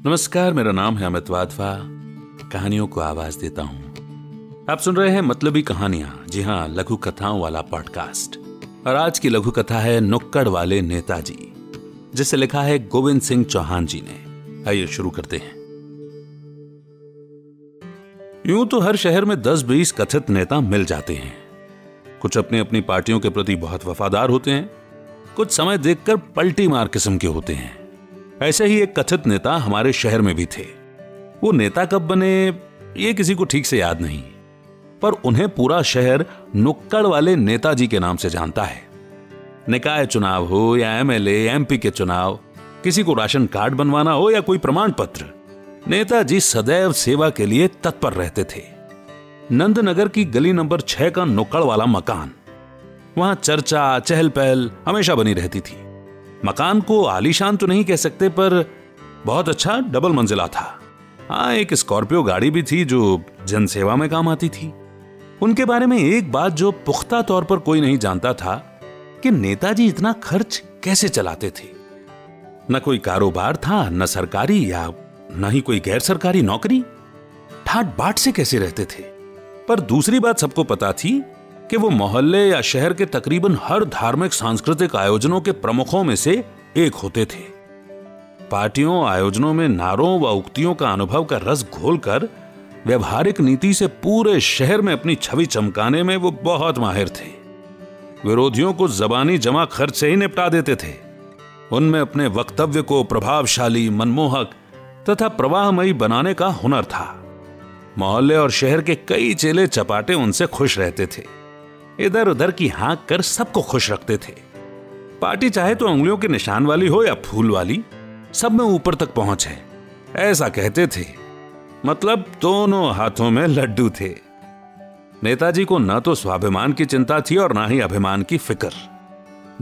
नमस्कार, मेरा नाम है अमित वाधवा। कहानियों को आवाज़ देता हूँ। आप सुन रहे हैं मतलबी कहानियाँ। जी हाँ, लघु कथाओं वाला पॉडकास्ट और आज की लघु कथा है नुक्कड़ वाले नेताजी, जिसे लिखा है गोविंद सिंह चौहान जी ने। आइए शुरू करते हैं। यूँ तो हर शहर में 10-20 कथित नेता मिल जाते हैं। कुछ अपनी अपनी पार्टियों के प्रति बहुत वफादार होते हैं। कुछ समय देखकर पलटी मार किस्म के होते हैं। ऐसे ही एक कथित नेता हमारे शहर में भी थे। वो नेता कब बने, ये किसी को ठीक से याद नहीं। पर उन्हें पूरा शहर नुक्कड़ वाले नेताजी के नाम से जानता है। निकाय चुनाव हो या एमएलए, एमपी के चुनाव, किसी को राशन कार्ड बनवाना हो या कोई प्रमाण पत्र, नेताजी सदैव सेवा के लिए तत्पर रहते थे। नंदनगर की गली नंबर छह का नुक्कड़ वाला मकान, वहाँ चर्चा चहल पहल हमेशा बनी रहती थी। मकान को आलीशान तो नहीं कह सकते, पर बहुत अच्छा डबल मंजिला था। हाँ एक स्कॉर्पियो गाड़ी भी थी जो जनसेवा में काम आती थी। उनके बारे में एक बात जो पुख्ता तौर पर कोई नहीं जानता था, कि नेताजी इतना खर्च कैसे चलाते थे? न कोई कारोबार था, न सरकारी, या न ही कोई गैर सरकारी नौकरी। ठाट बाट से कैसे रहते थे? पर दूसरी बात सबको पता थी कि वो मोहल्ले या शहर के तकरीबन हर धार्मिक, सांस्कृतिक आयोजनों के प्रमुखों में से एक होते थे। पार्टियों, आयोजनों में नारों व उक्तियों का अनुभव का रस घोलकर व्यवहारिक नीति से पूरे शहर में अपनी छवि चमकाने में वो बहुत माहिर थे। विरोधियों को जबानी जमा खर्च से ही निपटा देते थे। उनमें अपने वक्तव्य को प्रभावशाली, मनमोहक तथा प्रवाहमयी बनाने का हुनर था। मोहल्ले और शहर के कई चेले चपाटे उनसे खुश रहते थे। इधर उधर की हाँक कर सबको खुश रखते थे। पार्टी चाहे तो उंगलियों के निशान वाली हो या फूल वाली, सब में ऊपर तक पहुँच है। ऐसा कहते थे। मतलब दोनों हाथों में लड्डू थे। नेताजी को न तो स्वाभिमान की चिंता थी और ना ही अभिमान की फ़िक्र।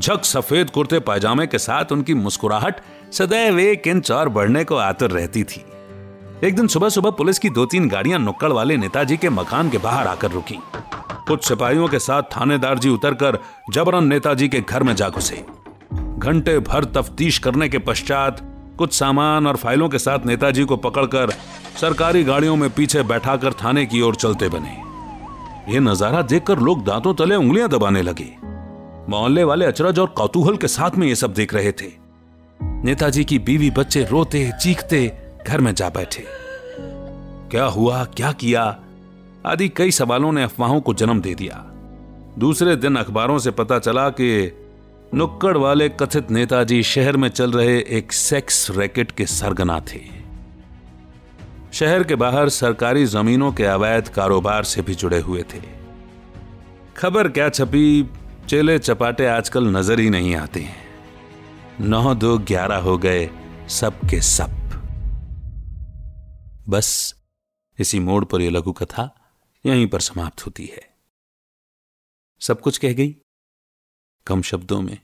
झक सफ़ेद कुर्ते पायजामे के साथ उनकी मुस्कुराहट सदैव एक इंच और बढ़ने को आतुर रहती थी। एक दिन सुबह सुबह पुलिस की दो तीन गाड़ियाँ नुक्कड़ वाले नेताजी के मकान के बाहर आकर रुकी। कुछ सिपाहियों के साथ थानेदार जी उतरकर जबरन नेताजी के घर में जा घुसे। घंटे भर तफ्तीश करने के पश्चात कुछ सामान और फाइलों के साथ नेताजी को पकड़कर सरकारी गाड़ियों में पीछे बैठाकर थाने की ओर चलते बने। यह नज़ारा देखकर लोग दांतों तले उंगलियाँ दबाने लगे। मोहल्ले वाले अचरज और कौतूहल के साथ में ये सब देख रहे थे। नेताजी की बीवी बच्चे रोते, चीखते घर में जा बैठे। क्या हुआ, क्या किया? आदि कई सवालों ने अफवाहों को जन्म दे दिया। दूसरे दिन अखबारों से पता चला कि नुक्कड़ वाले कथित नेताजी शहर में चल रहे एक सेक्स रैकेट के सरगना थे। शहर के बाहर सरकारी जमीनों के अवैध कारोबार से भी जुड़े हुए थे। खबर क्या छपी, चेले चपाटे आजकल नज़र ही नहीं आते हैं। नौ दो ग्यारह हो गए सब के सब बस, इसी मोड़ पर यह लघु कथा यहीं पर समाप्त होती है। सब कुछ कह गई? कम शब्दों में,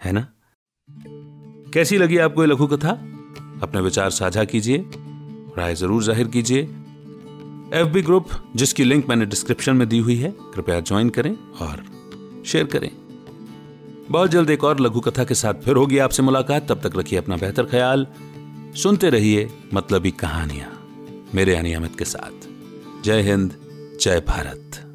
है ना? कैसी लगी आपको यह लघु कथा अपने विचार साझा कीजिए, राय ज़रूर ज़ाहिर कीजिए। एफबी ग्रुप, जिसकी लिंक मैंने डिस्क्रिप्शन में दी हुई है, कृपया ज्वाइन करें और शेयर करें। बहुत जल्द एक और लघु कथा के साथ फिर होगी आपसे मुलाकात। तब तक रखिए अपना बेहतर ख्याल। सुनते रहिए मतलबी कहानियाँ, मेरे यानी अमित के साथ। जय हिंद। जय भारत।